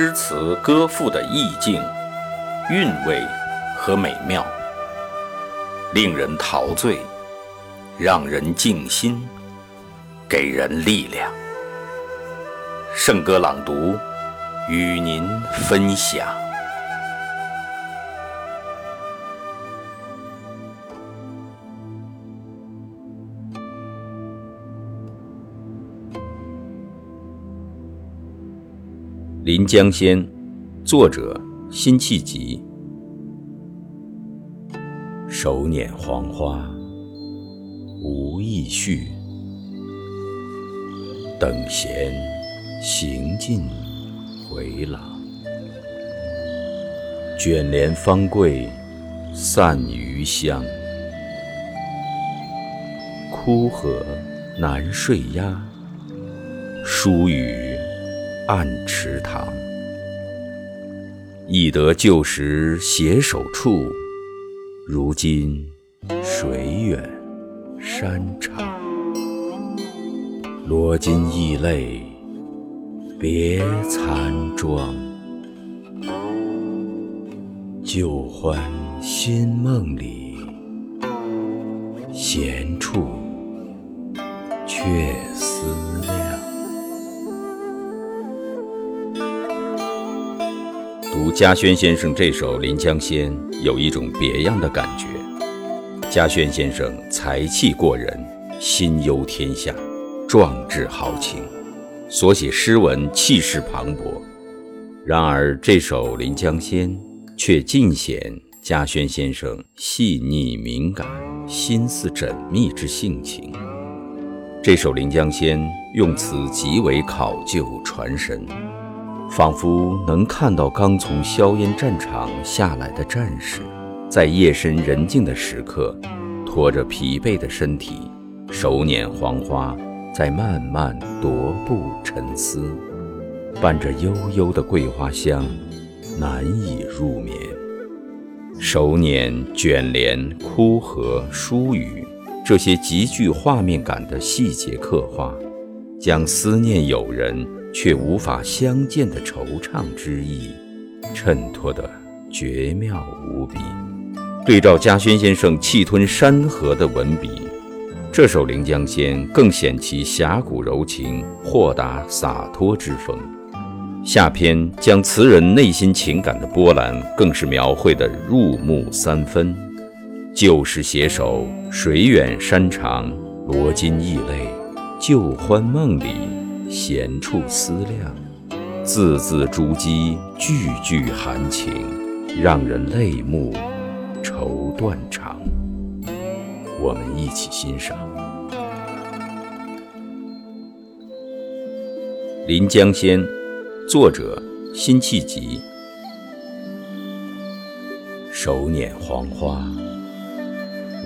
诗词歌赋的意境、韵味和美妙，令人陶醉，让人静心，给人力量。圣歌朗读，与您分享。《临江仙》作者辛弃疾。手捻黄花无意绪，等闲行尽回廊。卷帘芳桂散余香，枯荷难睡鸦，疏雨。暗池塘，忆得旧时携手处，如今水远山长。罗巾易泪别残妆，旧欢新梦里，闲处却嘉轩先生这首《临江仙》，有一种别样的感觉。嘉轩先生才气过人，心忧天下，壮志豪情，所写诗文气势磅礴。然而这首《临江仙》却尽显嘉轩先生细腻敏感、心思缜密之性情。这首《临江仙》用词极为考究传神。仿佛能看到刚从硝烟战场下来的战士，在夜深人静的时刻，拖着疲惫的身体，手捻黄花，在慢慢踱步沉思，伴着悠悠的桂花香，难以入眠。手捻卷帘枯荷疏雨，这些极具画面感的细节刻画，将思念友人。却无法相见的惆怅之意，衬托得绝妙无比。对照嘉轩先生气吞山河的文笔，这首《临江仙》更显其侠骨柔情、豁达洒脱之风。下篇将词人内心情感的波澜，更是描绘得入木三分。旧时携手，水远山长，罗巾忆泪，旧欢梦里。闲处思量，字字珠玑，句句含情，让人泪目，愁断肠。我们一起欣赏《临江仙》，作者辛弃疾。手捻黄花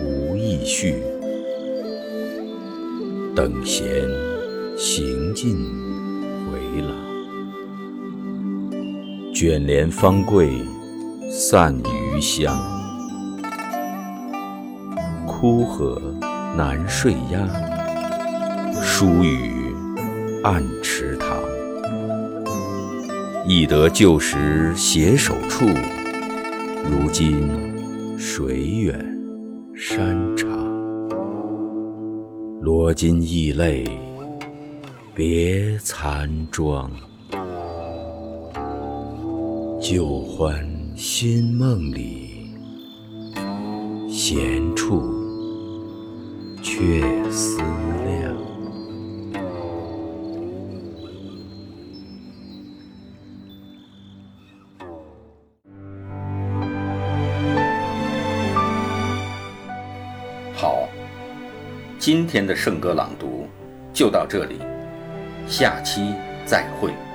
无意绪，等闲。行尽回廊，卷帘芳桂散余香。枯荷难睡鸦，疏雨暗池塘。忆得旧时携手处，如今水远山长。罗巾易泪。别残妆，旧欢新梦里，闲处却思量。好，今天的圣歌朗读就到这里。下期再会。